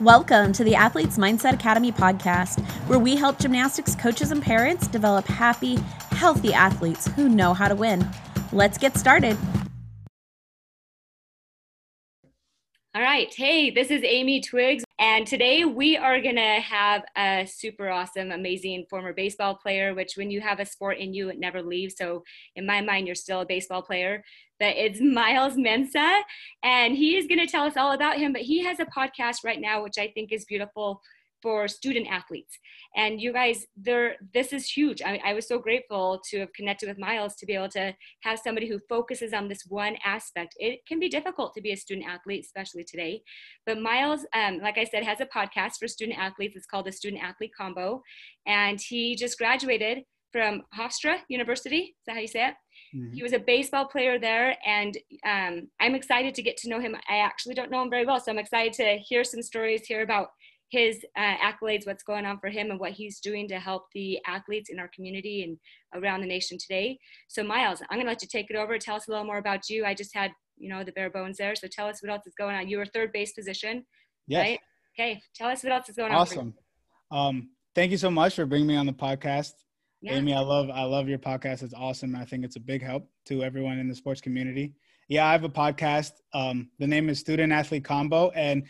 Welcome to the Athletes Mindset Academy podcast, where we help gymnastics coaches and parents develop happy, healthy athletes who know how to win. Let's get started. All right. Hey, this is Amy Twiggs, and today we are going to have a super awesome, amazing former baseball player, which when you have a sport in you, it never leaves. So, in my mind, you're still a baseball player. But it's Miles Mensa, and he is going to tell us all about him. But he has a podcast right now, which I think is beautiful for student athletes. And you guys this is huge. I, I was so grateful to have connected with miles to be able to have somebody who focuses on this one aspect. It can be difficult to be a student athlete especially today but miles um, like i said has a podcast for student athletes. It's called the student athlete combo and he just graduated from hofstra university. Is that how you say it Mm-hmm. He was a baseball player there, and um, I'm excited to get to know him. I actually don't know him very well, so I'm excited to hear some stories, hear about his uh, accolades, what's going on for him, and what he's doing to help the athletes in our community and around the nation today. So, Miles, I'm going to let you take it over. Tell us a little more about you. I just had, you know, the bare bones there. So, tell us what else is going on. You were third base position, yes. right? Okay, tell us what else is going awesome. on. Awesome. Um, thank you so much for bringing me on the podcast. Yeah. Amy, I love I love your podcast. It's awesome. I think it's a big help to everyone in the sports community. Yeah, I have a podcast. Um, the name is Student Athlete Combo, and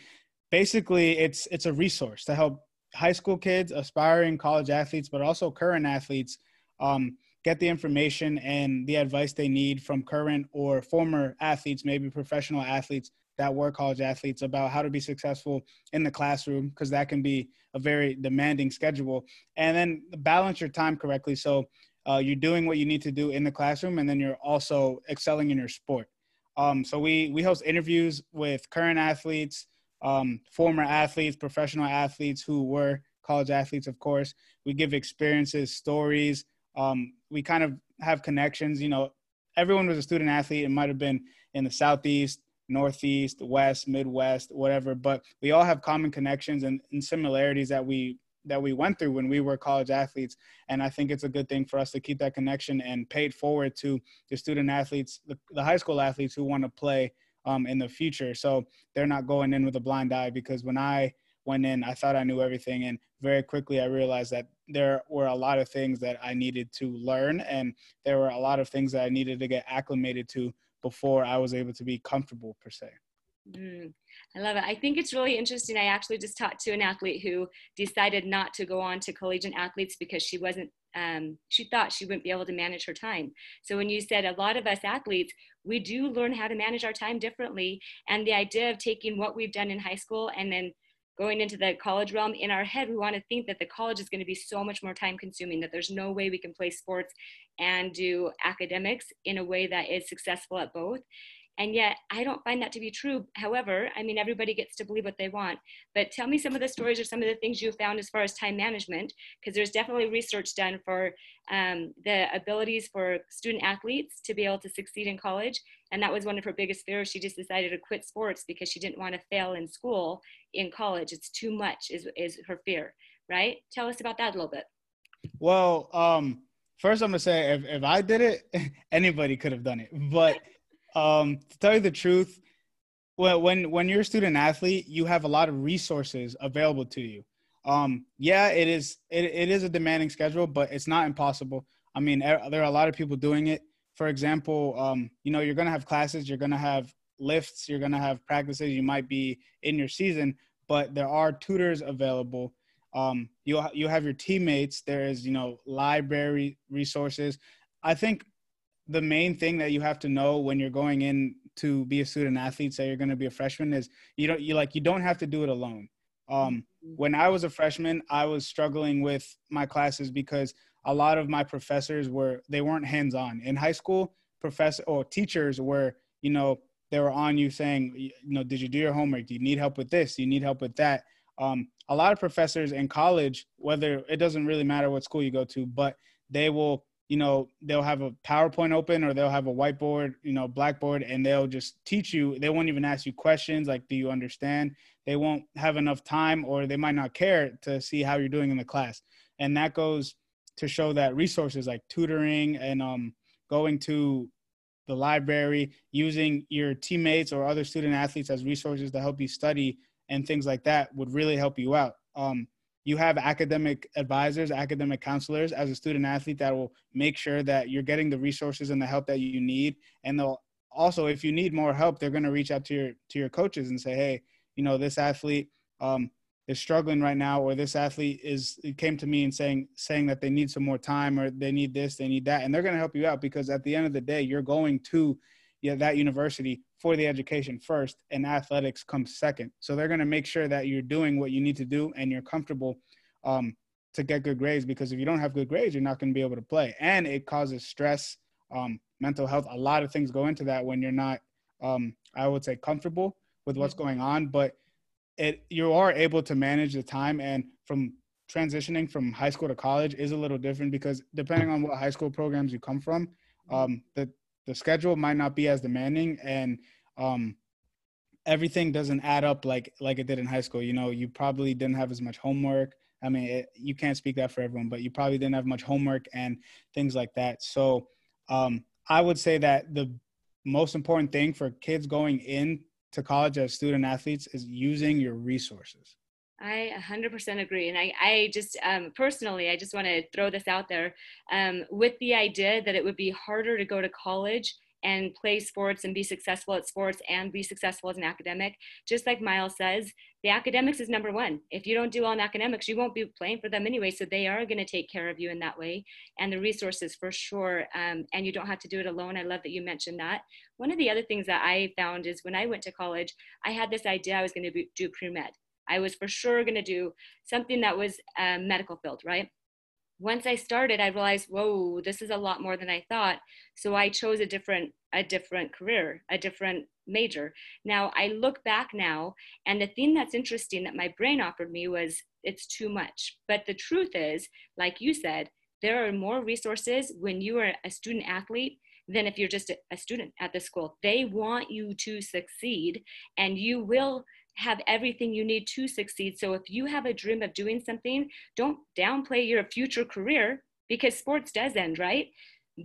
basically it's it's a resource to help high school kids, aspiring college athletes, but also current athletes um, get the information and the advice they need from current or former athletes, maybe professional athletes that were college athletes, about how to be successful in the classroom because that can be a very demanding schedule. And then balance your time correctly so uh, you're doing what you need to do in the classroom, and then you're also excelling in your sport. Um, so we we host interviews with current athletes um, former athletes, professional athletes who were college athletes, of course. We give experiences, stories. Um, we kind of have connections. You know, everyone was a student athlete. It might have been in the Southeast, Northeast, West, Midwest, whatever, but we all have common connections and, and similarities that we that we went through when we were college athletes. And I think it's a good thing for us to keep that connection and pay it forward to the student athletes, the, the high school athletes who want to play um, in the future. So they're not going in with a blind eye because when I went in, I thought I knew everything. And very quickly, I realized that there were a lot of things that I needed to learn. And there were a lot of things that I needed to get acclimated to before I was able to be comfortable, per se. Mm, I love it. I think it's really interesting. I actually just talked to an athlete who decided not to go on to collegiate athletes because she wasn't um, she thought she wouldn't be able to manage her time. So when you said a lot of us athletes, we do learn how to manage our time differently. And the idea of taking what we've done in high school and then going into the college realm in our head, we want to think that the college is going to be so much more time consuming, that there's no way we can play sports and do academics in a way that is successful at both. And yet, I don't find that to be true. However, I mean, everybody gets to believe what they want. But tell me some of the stories or some of the things you found as far as time management, because there's definitely research done for um, the abilities for student athletes to be able to succeed in college. And that was one of her biggest fears. She just decided to quit sports because she didn't want to fail in school in college. It's too much, is, is her fear, right? Tell us about that a little bit. Well, um, first I'm gonna say if, if I did it, anybody could have done it. But um, to tell you the truth, well, when when you're a student athlete, you have a lot of resources available to you. Um, yeah, it is it, it is a demanding schedule, but it's not impossible. I mean, there are a lot of people doing it. For example, um, you know, you're gonna have classes, you're gonna have lifts, you're gonna have practices. You might be in your season, but there are tutors available. Um, you you have your teammates. There is you know library resources. I think the main thing that you have to know when you're going in to be a student athlete, say you're going to be a freshman, is you don't you like you don't have to do it alone. Um, mm-hmm. when I was a freshman, I was struggling with my classes because a lot of my professors were they weren't hands on. In high school, professor or teachers were you know they were on you saying you know did you do your homework? Do you need help with this? Do you need help with that? Um, a lot of professors in college, whether it doesn't really matter what school you go to, but they will you know they'll have a powerpoint open or they'll have a whiteboard you know blackboard and they'll just teach you they won't even ask you questions like do you understand they won't have enough time or they might not care to see how you're doing in the class and that goes to show that resources like tutoring and um, going to the library using your teammates or other student athletes as resources to help you study and things like that would really help you out. Um, you have academic advisors, academic counselors as a student athlete that will make sure that you're getting the resources and the help that you need. And they'll also, if you need more help, they're going to reach out to your to your coaches and say, hey, you know, this athlete um, is struggling right now, or this athlete is came to me and saying saying that they need some more time, or they need this, they need that, and they're going to help you out because at the end of the day, you're going to yeah, that university for the education first and athletics comes second. So they're going to make sure that you're doing what you need to do and you're comfortable um, to get good grades because if you don't have good grades, you're not going to be able to play. And it causes stress, um, mental health. A lot of things go into that when you're not, um, I would say, comfortable with what's going on. But it you are able to manage the time and from transitioning from high school to college is a little different because depending on what high school programs you come from, mm-hmm. um, the the schedule might not be as demanding and um, everything doesn't add up like like it did in high school. You know, you probably didn't have as much homework. I mean, it, you can't speak that for everyone, but you probably didn't have much homework and things like that. So um, I would say that the most important thing for kids going into college as student athletes is using your resources. I 100% agree. And I, I just um, personally, I just want to throw this out there um, with the idea that it would be harder to go to college and play sports and be successful at sports and be successful as an academic. Just like Miles says, the academics is number one. If you don't do well in academics, you won't be playing for them anyway. So they are going to take care of you in that way. And the resources for sure. Um, and you don't have to do it alone. I love that you mentioned that. One of the other things that I found is when I went to college, I had this idea I was going to do pre med. I was for sure going to do something that was a medical field, right? Once I started, I realized, whoa, this is a lot more than I thought. So I chose a different, a different career, a different major. Now I look back now, and the thing that's interesting that my brain offered me was it's too much. But the truth is, like you said, there are more resources when you are a student athlete than if you're just a, student at the school. They want you to succeed, and you will have everything you need to succeed. So if you have a dream of doing something, don't downplay your future career because sports does end, right?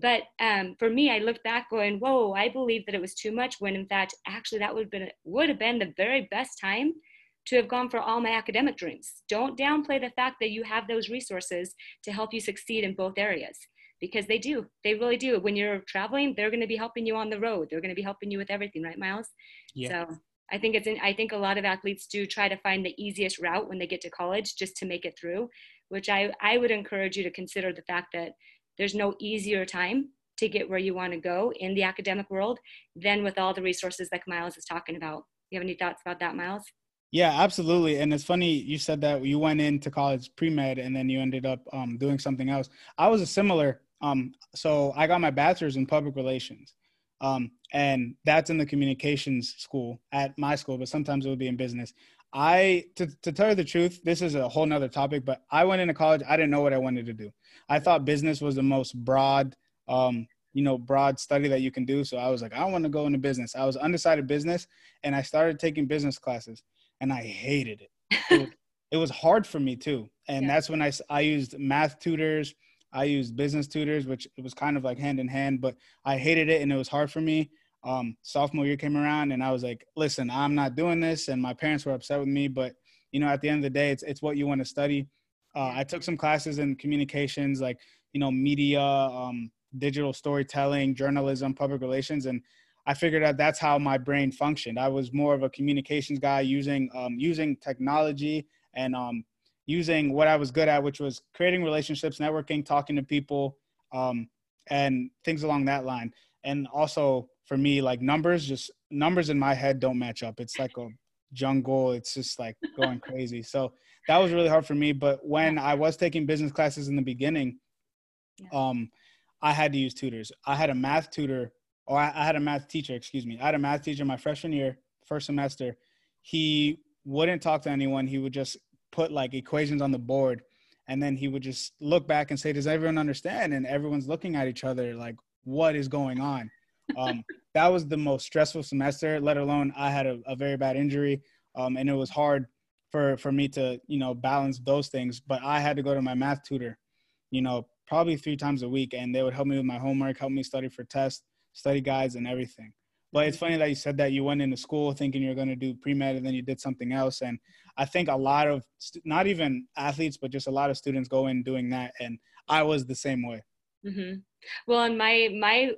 But um, for me, I look back going, whoa, I believe that it was too much when in fact, actually that would have been, would have been the very best time to have gone for all my academic dreams. Don't downplay the fact that you have those resources to help you succeed in both areas because they do. They really do. When you're traveling, they're going to be helping you on the road. They're going to be helping you with everything, right, Miles? Yeah. So I think it's in, I think a lot of athletes do try to find the easiest route when they get to college just to make it through, which I, I would encourage you to consider the fact that there's no easier time to get where you want to go in the academic world than with all the resources like Miles is talking about. You have any thoughts about that, Miles? Yeah, absolutely. And it's funny you said that you went into college pre med and then you ended up um, doing something else. I was a similar. Um, so I got my bachelor's in public relations. Um, and that's in the communications school at my school, but sometimes it would be in business. I, to, to tell you the truth, this is a whole nother topic, but I went into college. I didn't know what I wanted to do. I thought business was the most broad, um, you know, broad study that you can do. So I was like, I want to go into business. I was undecided business and I started taking business classes and I hated it. It was, it was hard for me too. And yeah. that's when I, I used math tutors I used business tutors, which it was kind of like hand in hand, but I hated it and it was hard for me. Um, sophomore year came around and I was like, listen, I'm not doing this. And my parents were upset with me, but you know, at the end of the day, it's, it's what you want to study. Uh, I took some classes in communications, like, you know, media, um, digital storytelling, journalism, public relations. And I figured out that's how my brain functioned. I was more of a communications guy using, um, using technology and um, using what I was good at, which was creating relationships, networking, talking to people, um, and things along that line. And also for me, like numbers, just numbers in my head don't match up. It's like a jungle. It's just like going crazy. So that was really hard for me. But when I was taking business classes in the beginning, um, I had to use tutors. I had a math tutor, or I, I had a math teacher, excuse me. I had a math teacher my freshman year, first semester. He wouldn't talk to anyone. He would just put like equations on the board and then he would just look back and say does everyone understand? And everyone's looking at each other like what is going on? Um, that was the most stressful semester let alone i had a, a very bad injury um, and it was hard for for me to you know balance those things but i had to go to my math tutor you know probably three times a week and they would help me with my homework help me study for tests study guides and everything But it's funny that you said that you went into school thinking you're going to do pre med and then you did something else. And I think a lot of not even athletes, but just a lot of students go in doing that. And I was the same way. Mm-hmm. Well, and my my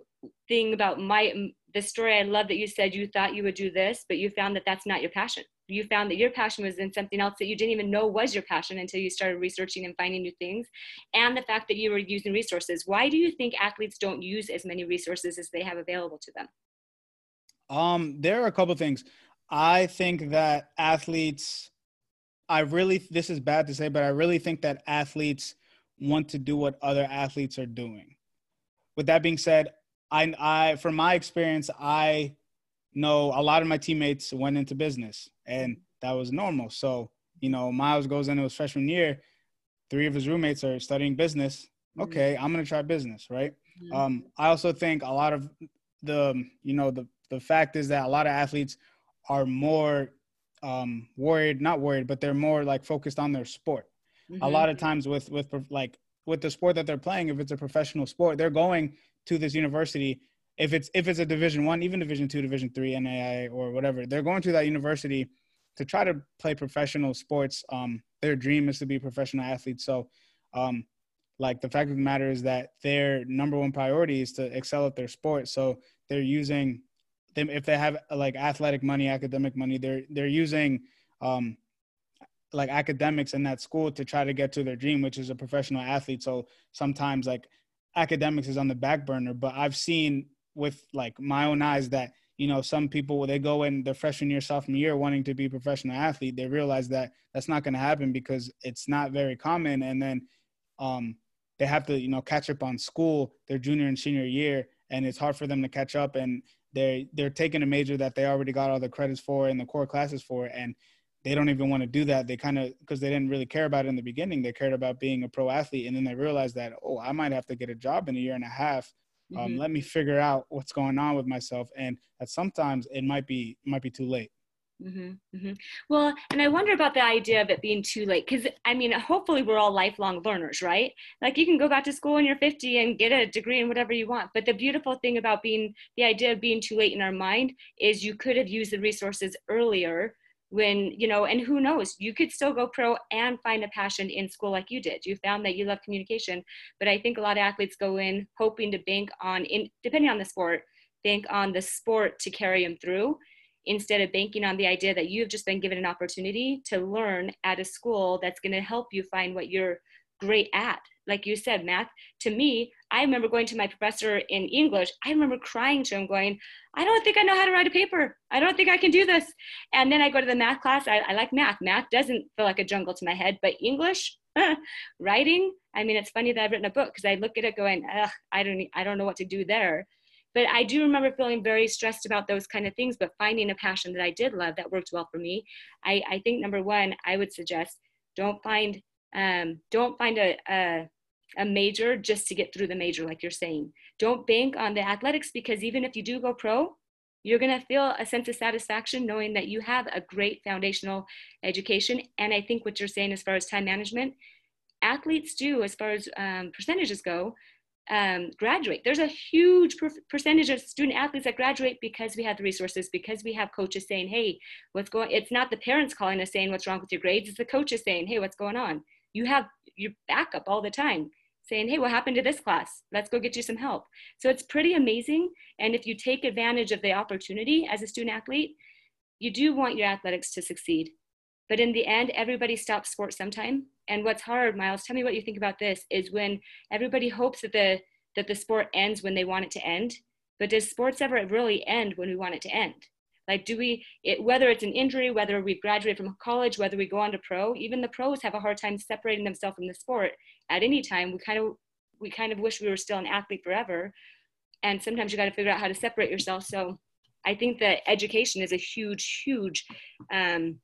thing about my the story, I love that you said you thought you would do this, but you found that that's not your passion. You found that your passion was in something else that you didn't even know was your passion until you started researching and finding new things. And the fact that you were using resources. Why do you think athletes don't use as many resources as they have available to them? Um, there are a couple things. I think that athletes, I really, this is bad to say, but I really think that athletes want to do what other athletes are doing. With that being said, I, I, from my experience, I know a lot of my teammates went into business and that was normal. So, you know, Miles goes into his freshman year, three of his roommates are studying business. Mm-hmm. Okay, I'm going to try business, right? Mm-hmm. Um, I also think a lot of the, you know, the the fact is that a lot of athletes are more um, worried, not worried, but they're more like focused on their sport. Mm-hmm. A lot of times with with like with the sport that they're playing, if it's a professional sport, they're going to this university. If it's if it's a Division One, even Division Two, Division Three, NAIA or whatever, they're going to that university to try to play professional sports. Um, their dream is to be professional athletes. So, um, like the fact of the matter is that their number one priority is to excel at their sport. So they're using them if they have like athletic money, academic money, they're they're using um, like academics in that school to try to get to their dream, which is a professional athlete. So sometimes like academics is on the back burner. But I've seen with like my own eyes that you know some people they go in their freshman year, sophomore year wanting to be a professional athlete, they realize that that's not going to happen because it's not very common, and then um, they have to you know catch up on school their junior and senior year, and it's hard for them to catch up and they they're taking a major that they already got all the credits for and the core classes for and they don't even want to do that. They kind of because they didn't really care about it in the beginning. They cared about being a pro athlete and then they realized that oh i might have to get a job in a year and a half. Um, mm-hmm. let me figure out what's going on with myself and that sometimes it might be might be too late Mm-hmm, mm-hmm. Well, and I wonder about the idea of it being too late because I mean, hopefully, we're all lifelong learners, right? Like, you can go back to school when you're 50 and get a degree in whatever you want. But the beautiful thing about being the idea of being too late in our mind is you could have used the resources earlier when, you know, and who knows, you could still go pro and find a passion in school like you did. You found that you love communication. But I think a lot of athletes go in hoping to bank on, in, depending on the sport, bank on the sport to carry them through instead of banking on the idea that you've just been given an opportunity to learn at a school that's going to help you find what you're great at. Like you said, math, to me, I remember going to my professor in English. I remember crying to him, going, I don't think I know how to write a paper. I don't think I can do this. And then I go to the math class. I, I like math. Math doesn't feel like a jungle to my head, but English, uh, writing, I mean, it's funny that I've written a book because I look at it going, I don't, I don't know what to do there. But I do remember feeling very stressed about those kind of things, but finding a passion that I did love that worked well for me. I, I think number one, I would suggest don't find um, don't find a, a a major just to get through the major, like you're saying. Don't bank on the athletics because even if you do go pro, you're going to feel a sense of satisfaction knowing that you have a great foundational education. And I think what you're saying as far as time management, athletes do, as far as um, percentages go, um, graduate. There's a huge per- percentage of student athletes that graduate because we have the resources, because we have coaches saying, hey, what's going It's not the parents calling us saying what's wrong with your grades, it's the coaches saying, hey, what's going on? You have your backup all the time saying, hey, what happened to this class? Let's go get you some help. So it's pretty amazing. And if you take advantage of the opportunity as a student athlete, you do want your athletics to succeed. But in the end, everybody stops sports sometime. And what's hard, Miles, tell me what you think about this, is when everybody hopes that the that the sport ends when they want it to end. But does sports ever really end when we want it to end? Like, do we, it, whether it's an injury, whether we graduate from college, whether we go on to pro, even the pros have a hard time separating themselves from the sport at any time. We kind of, we kind of wish we were still an athlete forever. And sometimes you got to figure out how to separate yourself. So I think that education is a huge, huge um,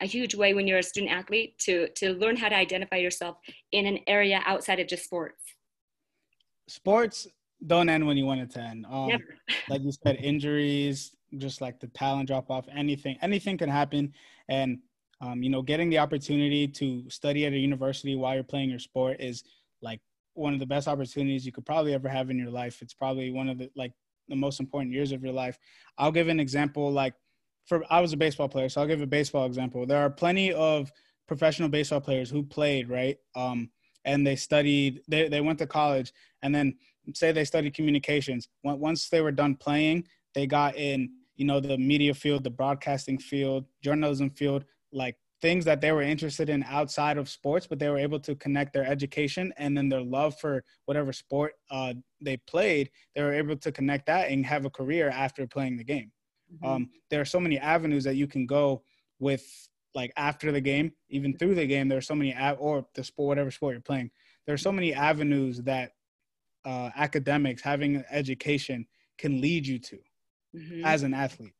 a huge way when you're a student athlete to to learn how to identify yourself in an area outside of just sports sports don't end when you want it to end um, Never. like you said injuries just like the talent drop off anything anything can happen and um, you know getting the opportunity to study at a university while you're playing your sport is like one of the best opportunities you could probably ever have in your life it's probably one of the like the most important years of your life. I'll give an example like for I was a baseball player, so I'll give a baseball example. There are plenty of professional baseball players who played, right? Um, and they studied, they, they went to college, and then say they studied communications. Once they were done playing, they got in, you know, the media field, the broadcasting field, journalism field, like things that they were interested in outside of sports, but they were able to connect their education and then their love for whatever sport uh, they played. They were able to connect that and have a career after playing the game. Mm-hmm. Um, there are so many avenues that you can go with, like after the game, even through the game. There are so many, av- or the sport, whatever sport you're playing. There are so many avenues that uh, academics, having education, can lead you to mm-hmm. as an athlete.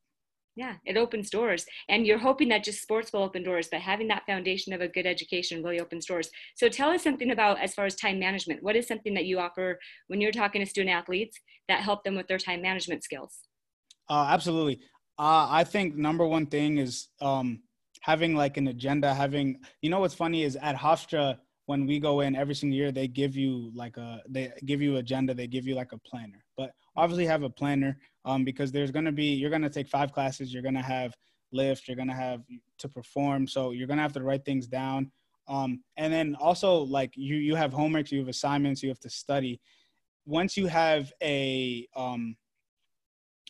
Yeah, it opens doors. And you're hoping that just sports will open doors, but having that foundation of a good education really opens doors. So tell us something about as far as time management. What is something that you offer when you're talking to student athletes that help them with their time management skills? Uh, absolutely. Uh, I think number one thing is um, having like an agenda. Having, you know, what's funny is at Hofstra when we go in every single year, they give you like a they give you agenda. They give you like a planner. But obviously have a planner um, because there's gonna be you're gonna take five classes. You're gonna have lift. You're gonna have to perform. So you're gonna have to write things down. Um, and then also like you you have homeworks, you have assignments, you have to study. Once you have a um,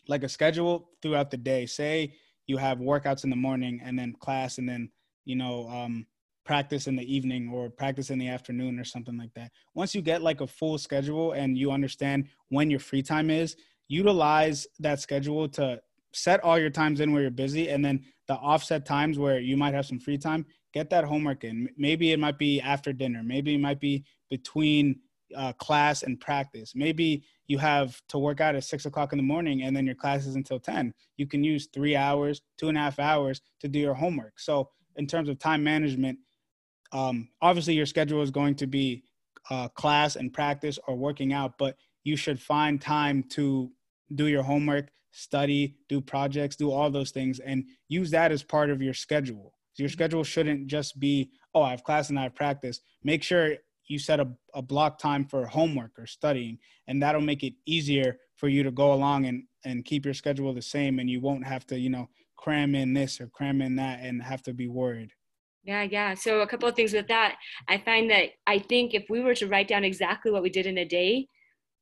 like a schedule throughout the day. Say you have workouts in the morning and then class and then you know um, practice in the evening or practice in the afternoon or something like that. Once you get like a full schedule and you understand when your free time is, utilize that schedule to set all your times in where you're busy and then the offset times where you might have some free time, get that homework in. Maybe it might be after dinner, maybe it might be between uh, class and practice. Maybe you have to work out at six o'clock in the morning and then your class is until 10. You can use three hours, two and a half hours to do your homework. So, in terms of time management, um, obviously your schedule is going to be uh, class and practice or working out, but you should find time to do your homework, study, do projects, do all those things, and use that as part of your schedule. Your schedule shouldn't just be, oh, I have class and I have practice. Make sure you set a, a block time for homework or studying and that'll make it easier for you to go along and, and keep your schedule the same and you won't have to you know cram in this or cram in that and have to be worried. Yeah yeah. So a couple of things with that. I find that i think if we were to write down exactly what we did in a day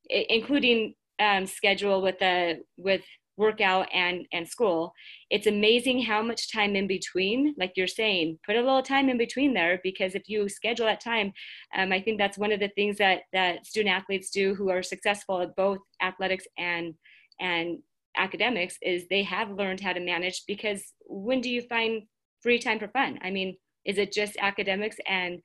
including um, schedule with a with workout and and school it's amazing how much time in between like you're saying put a little time in between there because if you schedule that time um, i think that's one of the things that that student athletes do who are successful at both athletics and and academics is they have learned how to manage because when do you find free time for fun? I mean is it just academics and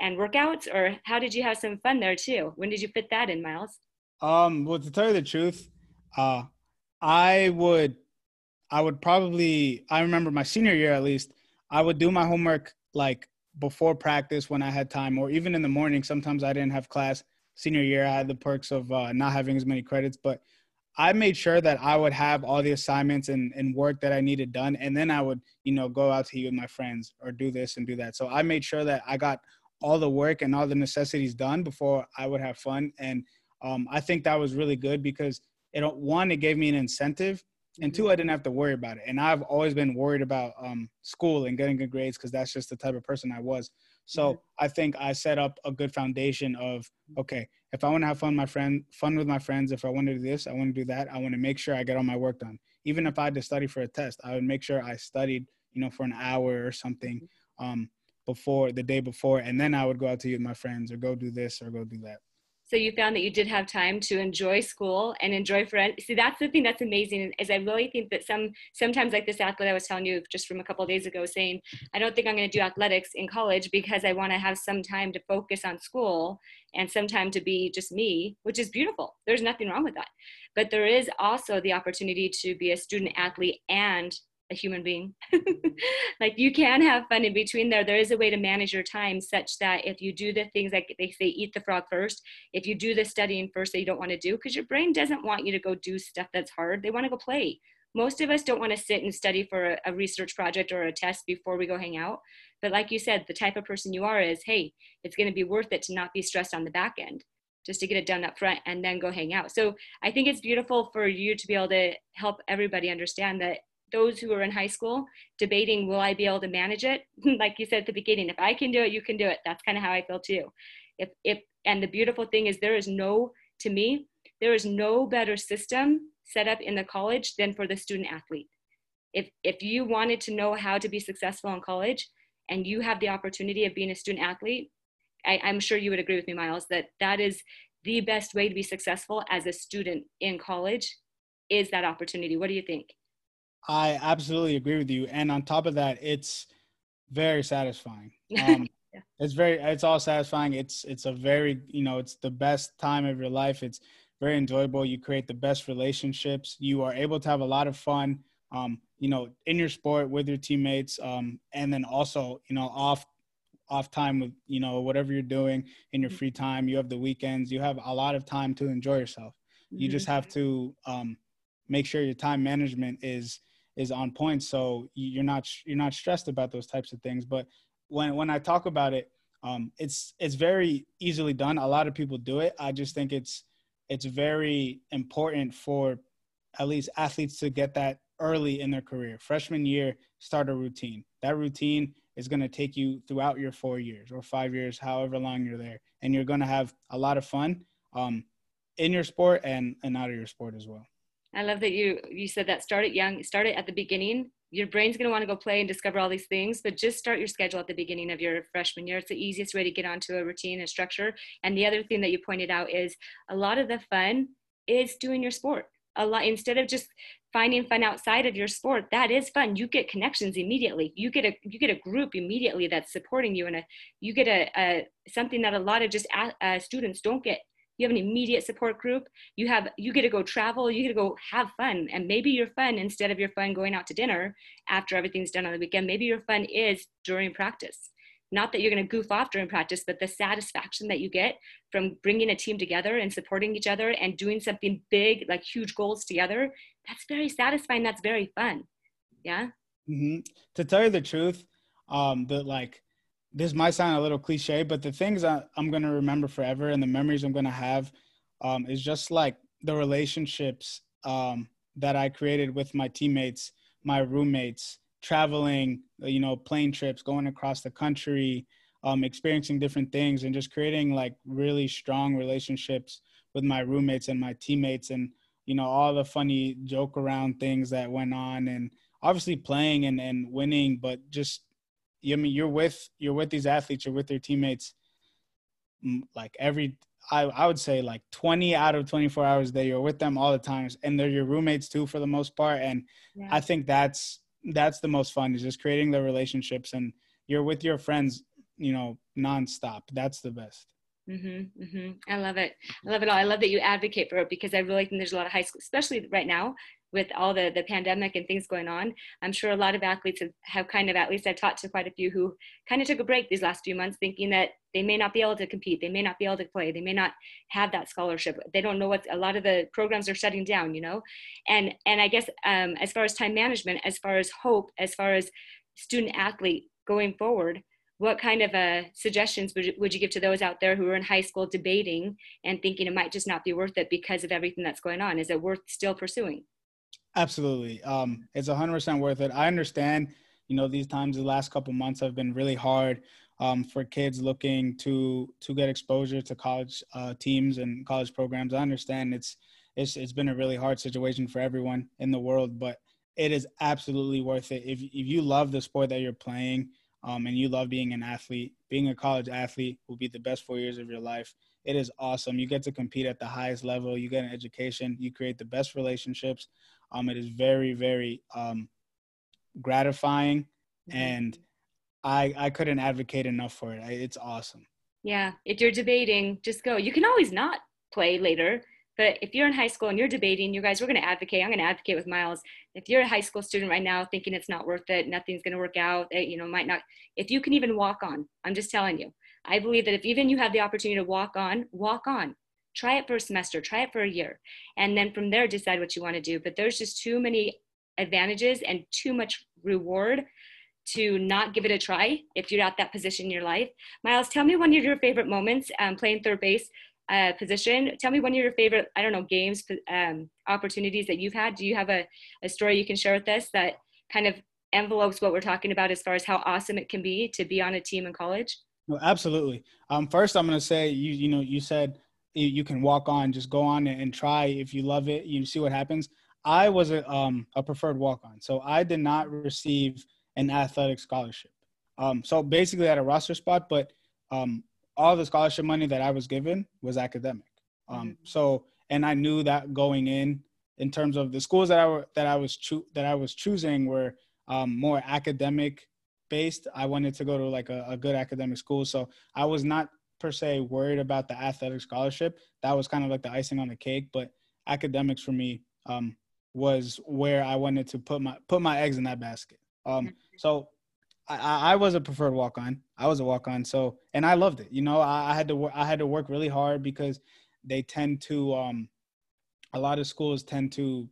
and workouts or how did you have some fun there too? When did you fit that in miles? Um well to tell you the truth uh I would I would probably I remember my senior year at least, I would do my homework like before practice when I had time or even in the morning. Sometimes I didn't have class. Senior year I had the perks of uh, not having as many credits, but I made sure that I would have all the assignments and, and work that I needed done. And then I would, you know, go out to eat with my friends or do this and do that. So I made sure that I got all the work and all the necessities done before I would have fun. And um, I think that was really good because it one it gave me an incentive. And two i didn't have to worry about it. And i've always been worried about um, school and getting good grades because that's just the type of person i was. So mm-hmm. i think i set up a good foundation of okay if i want to have fun my friend fun with my friends if i want to do this i want to do that i want to make sure i get all my work done. Even if i had to study for a test i would make sure i studied you know for an hour or something mm-hmm. um, before the day before. And then i would go out to eat with my friends or go do this or go do that so you found that you did have time to enjoy school and enjoy friends. See that's the thing that's amazing is i really think that some sometimes like this athlete i was telling you just from a couple days ago saying i don't think i'm going to do athletics in college because i want to have some time to focus on school and some time to be just me which is beautiful. There's nothing wrong with that. But there is also the opportunity to be a student athlete and a human being. like you can have fun in between there. There is a way to manage your time such that if you do the things like they say, eat the frog first, if you do the studying first that you don't want to do, because your brain doesn't want you to go do stuff that's hard. They want to go play. Most of us don't want to sit and study for a, a research project or a test before we go hang out. But like you said, the type of person you are is, hey, it's going to be worth it to not be stressed on the back end. just to get it done up front and then go hang out. So I think it's beautiful for you to be able to help everybody understand that those who are in high school debating, will I be able to manage it? like you said at the beginning, if I can do it, you can do it. That's kind of how I feel too. If, if, and the beautiful thing is there is no, to me, there is no better system set up in the college than for the student athlete. If, if you wanted to know how to be successful in college and you have the opportunity of being a student athlete, I, I'm sure you would agree with me, Miles, that that is the best way to be successful as a student in college is that opportunity. What do you think? I absolutely agree with you. And on top of that, it's very satisfying. Um, yeah. It's very, it's all satisfying. It's, it's a very, you know, it's the best time of your life. It's very enjoyable. You create the best relationships. You are able to have a lot of fun, um, you know, in your sport with your teammates. Um, and then also, you know, off off time with you know whatever you're doing in your free time you have the weekends you have a lot of time to enjoy yourself you mm-hmm. just have to um, make sure your time management is is on point. So you're not you're not stressed about those types of things. But when when i talk about it um, it's it's very easily done. A lot of people do it. I just think it's it's very important for at least athletes to get that early in their career. Freshman year start a routine. That routine is going to take you throughout your four years or five years, however long you're there. And you're going to have a lot of fun um, in your sport and, and out of your sport as well. I love that you you said that start it young, start it at the beginning. Your brain's going to want to go play and discover all these things, but just start your schedule at the beginning of your freshman year. It's the easiest way to get onto a routine and structure. And the other thing that you pointed out is a lot of the fun is doing your sport. A lot instead of just finding fun outside of your sport that is fun you get connections immediately you get a you get a group immediately that's supporting you and a you get a, a something that a lot of just a, uh, students don't get you have an immediate support group you have you get to go travel you get to go have fun and maybe your fun instead of your fun going out to dinner after everything's done on the weekend maybe your fun is during practice not that you're going to goof off during practice, but the satisfaction that you get from bringing a team together and supporting each other and doing something big, like huge goals together, that's very satisfying. That's very fun. Yeah. Mm-hmm. To tell you the truth, um, the like, this might sound a little cliche, but the things that I'm going to remember forever and the memories I'm going to have um, is just like the relationships um, that I created with my teammates, my roommates, traveling, you know, plane trips, going across the country, um, experiencing different things, and just creating like really strong relationships with my roommates and my teammates, and you know, all the funny joke around things that went on, and obviously playing and, and winning, but just I mean, you're with you're with these athletes, you're with their teammates, like every I, I would say like 20 out of 24 hours a day you're with them all the times and they're your roommates too for the most part and yeah. i think that's that's the most fun is just creating the relationships and you're with your friends you know nonstop that's the best mm-hmm, mm-hmm. i love it i love it all i love that you advocate for it because i really think there's a lot of high school especially right now with all the, the pandemic and things going on i'm sure a lot of athletes have, have kind of at least i've talked to quite a few who kind of took a break these last few months thinking that they may not be able to compete they may not be able to play they may not have that scholarship they don't know what a lot of the programs are shutting down you know? And and i guess um, as far as time management as far as hope as far as student athlete going forward what kind of uh, suggestions would you, would you give to those out there who are in high school debating and thinking it might just not be worth it because of everything that's going on? Is it worth still pursuing Absolutely. Um, it's 100% worth it. I understand, you know, these times, the last couple months have been really hard um, for kids looking to to get exposure to college uh, teams and college programs. I understand it's, it's it's been a really hard situation for everyone in the world, but it is absolutely worth it. If if you love the sport that you're playing um, and you love being an athlete, being a college athlete will be the best four years of your life. It is awesome. You get to compete at the highest level. You get an education. You create the best relationships. Um, it is very, very um, gratifying, mm-hmm. and I I couldn't advocate enough for it. It's awesome. Yeah, if you're debating, just go. You can always not play later, but if you're in high school and you're debating, you guys, we're going to advocate. I'm going to advocate with Miles. If you're a high school student right now thinking it's not worth it, nothing's going to work out, it, you know, might not. If you can even walk on, I'm just telling you. I believe that if even you have the opportunity to walk on, walk on try it for a semester try it for a year and then from there decide what you want to do but there's just too many advantages and too much reward to not give it a try if you're at that position in your life miles tell me one of your favorite moments um, playing third base uh, position. Tell me one of your favorite, I don't know, games, um, opportunities that you've had. Do you have a, a story you can share with us that kind of envelopes what we're talking about as far as how awesome it can be to be on a team in college? No, absolutely. Um, first, I'm going to say you you know you said you can walk on, just go on and try. If you love it, you see what happens. I was a um a preferred walk on, so I did not receive an athletic scholarship. Um, so basically, I had a roster spot, but um, all the scholarship money that I was given was academic. Um, mm-hmm. so and I knew that going in, in terms of the schools that I were that I was cho- that I was choosing were um, more academic based. I wanted to go to like a, a good academic school, so I was not per se worried about the athletic scholarship. That was kind of like the icing on the cake. But academics for me um, was where I wanted to put my put my eggs in that basket. Um, so I, I was a preferred walk on. I was a walk on. So and I loved it. You know, I, I had to I had to work really hard because they tend to um, a lot of schools tend to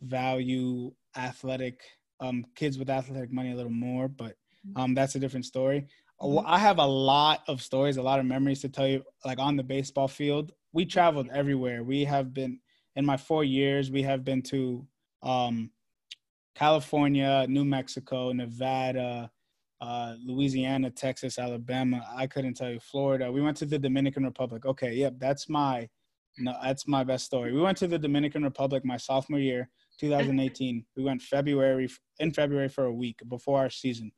value athletic um, kids with athletic money a little more, but mm-hmm. um, that's a different story. Mm-hmm. I have a lot of stories, a lot of memories to tell you, like on the baseball field. We traveled everywhere. We have been in my four years. We have been to um, California, New Mexico, Nevada, uh, Louisiana, Texas, Alabama. I couldn't tell you Florida. We went to the Dominican Republic. Okay, yep, that's my no, that's my best story. We went to the Dominican Republic my sophomore year, 2018. we went February in February for a week before our season,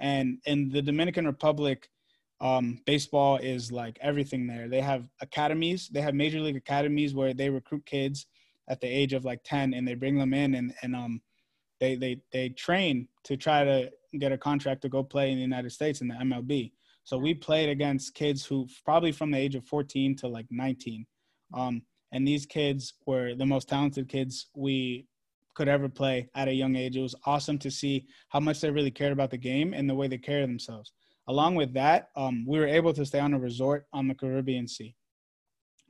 and in the Dominican Republic, um, baseball is like everything there. They have academies. They have major league academies where they recruit kids at the age of like 10, and they bring them in and and um, they they they train to try to get a contract to go play in the United States in the MLB. So we played against kids who probably from the age of 14 to like 19. Um, and these kids were the most talented kids we could ever play at a young age. It was awesome to see how much they really cared about the game and the way they carry themselves. Along with that, um, we were able to stay on a resort on the Caribbean Sea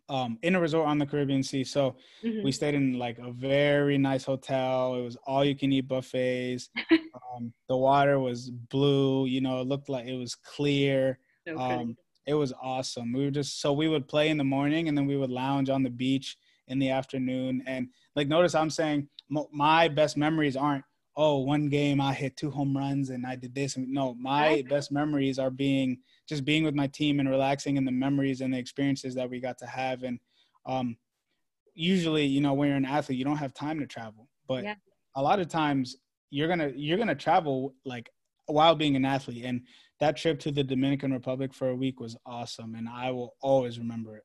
um, in a resort on the Caribbean Sea. So mm-hmm. we stayed in like a very nice hotel. It was all you can eat buffets. um, the water was blue. You know, it looked like it was clear. Um, it was awesome. We were just so we would play in the morning and then we would lounge on the beach in the afternoon. And like, notice I'm saying my best memories aren't oh one game I hit two home runs and I did this. No, my best memories are being just being with my team and relaxing and the memories and the experiences that we got to have. And um, usually, you know, when you're an athlete, you don't have time to travel, but yeah. a lot of times you're gonna you're gonna travel like while being an athlete. And that trip to the Dominican Republic for a week was awesome, and I will always remember it.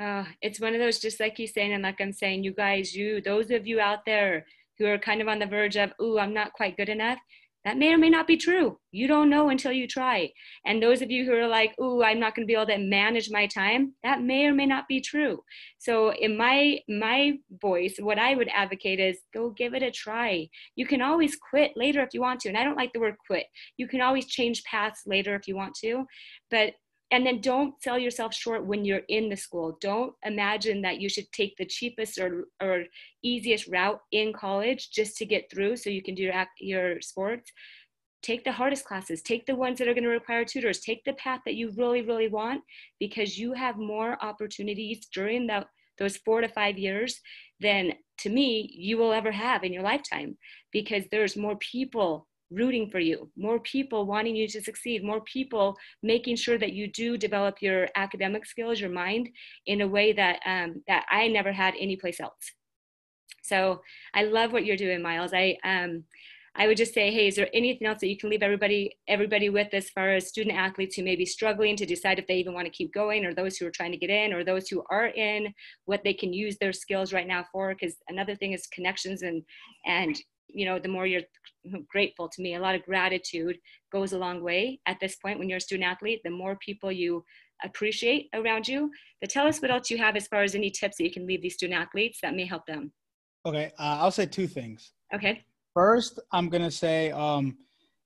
Uh, it's one of those, just like you're saying, and like I'm saying, you guys, you, those of you out there who are kind of on the verge of, ooh, I'm not quite good enough, that may or may not be true. You don't know until you try. And those of you who are like, "Ooh, I'm not going to be able to manage my time," that may or may not be true. So, in my my voice, what I would advocate is go give it a try. You can always quit later if you want to, and I don't like the word quit. You can always change paths later if you want to, but and then don't sell yourself short when you're in the school. Don't imagine that you should take the cheapest or, or easiest route in college just to get through so you can do your, your sports. Take the hardest classes. Take the ones that are going to require tutors. Take the path that you really really want because you have more opportunities during the, those four to five years than to me you will ever have in your lifetime because there's more people rooting for you, more people wanting you to succeed, more people making sure that you do develop your academic skills, your mind in a way that um, that I never had anyplace else. So I love what you're doing, Miles. I um, I would just say, hey, is there anything else that you can leave everybody everybody with as far as student athletes who may be struggling to decide if they even want to keep going, or those who are trying to get in, or those who are in, what they can use their skills right now for? Because another thing is connections and and you know the more you're grateful to me. A lot of gratitude goes a long way at this point when you're a student athlete. The more people you appreciate around you but tell us what else you have as far as any tips that you can leave these student athletes that may help them. Okay uh, i'll say two things. Okay. First i'm going to say um,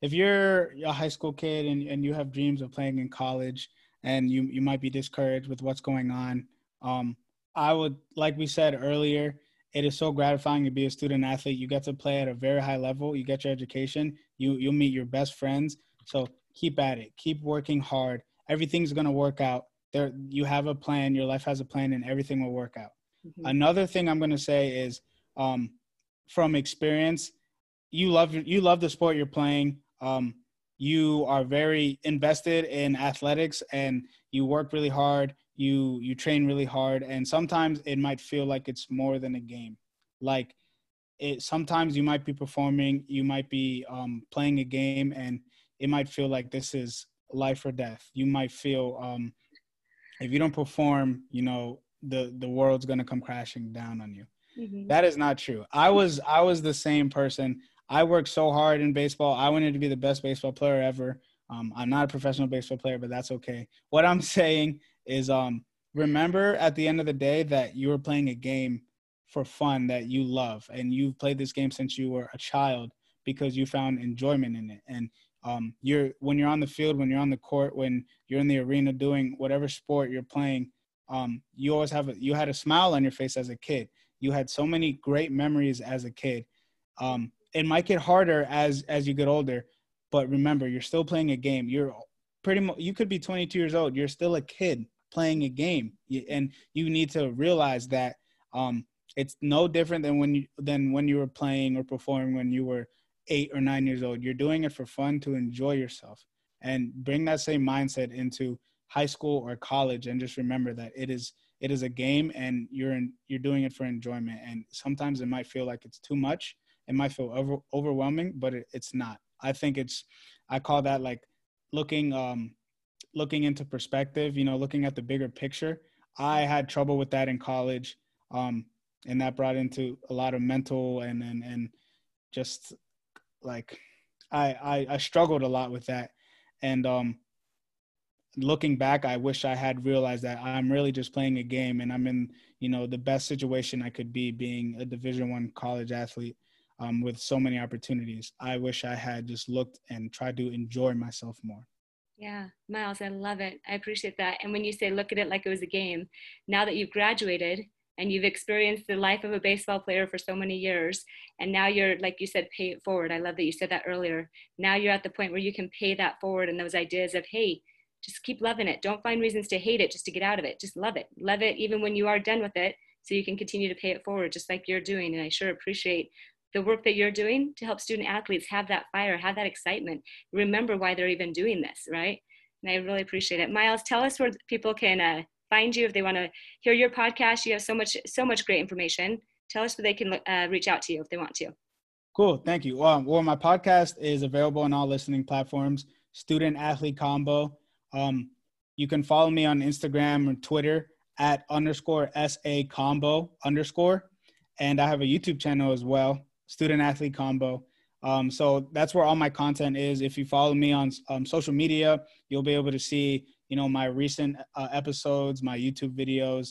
if you're a high school kid and, and you have dreams of playing in college and you, you might be discouraged with what's going on um, i would like we said earlier it is so gratifying to be a student athlete. You get to play at a very high level. You get your education. You you'll meet your best friends. So keep at it. Keep working hard. Everything's gonna work out. there you have a plan your life has a plan and everything will work out mm-hmm. another thing i'm going to say is um, from experience you love you love the sport you're playing um, you are very invested in athletics and you work really hard you you train really hard and sometimes it might feel like it's more than a game. Like it sometimes you might be performing you might be um, playing a game and it might feel like this is life or death. You might feel um, if you don't perform you know the the world's going to come crashing down on you. Mm-hmm. that is not true. I was i was the same person. I worked so hard in baseball. I wanted to be the best baseball player ever. Um, i'm not a professional baseball player but that's okay. What i'm saying is um, remember at the end of the day that you were playing a game for fun that you love and you've played this game since you were a child because you found enjoyment in it. And um, you're when you're on the field when you're on the court when you're in the arena doing whatever sport you're playing um, you always have a, you had a smile on your face as a kid. You had so many great memories as a kid. Um, it might get harder as as you get older but remember you're still playing a game. You're pretty much you could be 22 years old. You're still a kid playing a game. And you need to realize that um, it's no different than when you than when you were playing or performing when you were eight or nine years old. You're doing it for fun to enjoy yourself and bring that same mindset into high school or college and just remember that it is it is a game and you're in you're doing it for enjoyment. And sometimes it might feel like it's too much. It might feel over, overwhelming but it, it's not. I think it's i call that like looking um looking into perspective, you know, looking at the bigger picture. I had trouble with that in college. Um, and that brought into a lot of mental and and, and just like I, I I struggled a lot with that. And um looking back, I wish I had realized that I'm really just playing a game and I'm in, you know, the best situation I could be being a division one college athlete um, with so many opportunities. I wish I had just looked and tried to enjoy myself more. Yeah, Miles, I love it. I appreciate that. And when you say look at it like it was a game, now that you've graduated and you've experienced the life of a baseball player for so many years, and now you're, like you said, pay it forward. I love that you said that earlier. Now you're at the point where you can pay that forward and those ideas of, hey, just keep loving it. Don't find reasons to hate it just to get out of it. Just love it. Love it even when you are done with it so you can continue to pay it forward just like you're doing. And I sure appreciate the work that you're doing to help student athletes have that fire, have that excitement, remember why they're even doing this, right? And I really appreciate it. Miles, tell us where people can uh, find you if they want to hear your podcast. You have so much, so much great information. Tell us where they can uh, reach out to you if they want to. Cool, thank you. Um, well, my podcast is available on all listening platforms. Student Athlete Combo. Um, you can follow me on Instagram or Twitter at underscore sa combo underscore, and I have a YouTube channel as well student athlete combo. Um, so that's where all my content is. If you follow me on um, social media, you'll be able to see, you know, my recent uh, episodes, my YouTube videos.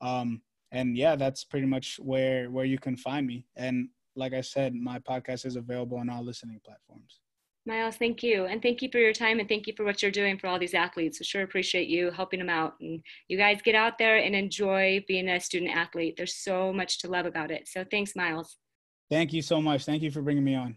Um, and yeah, that's pretty much where, where you can find me. And like I said, my podcast is available on all listening platforms. Miles, thank you. And thank you for your time and thank you for what you're doing for all these athletes. We sure appreciate you helping them out. And you guys get out there and enjoy being a student athlete. There's so much to love about it. So thanks, Miles. Thank you so much. Thank you for bringing me on.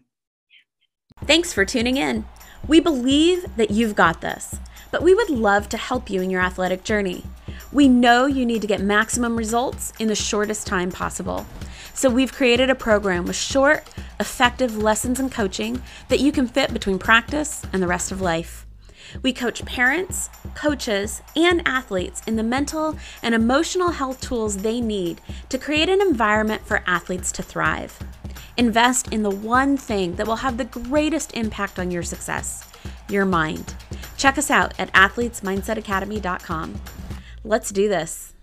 Thanks for tuning in. We believe that you've got this, but we would love to help you in your athletic journey. We know you need to get maximum results in the shortest time possible. So we've created a program with short, effective lessons and coaching that you can fit between practice and the rest of life. We coach parents, coaches, and athletes in the mental and emotional health tools they need to create an environment for athletes to thrive. Invest in the one thing that will have the greatest impact on your success your mind. Check us out at athletesmindsetacademy.com. Let's do this.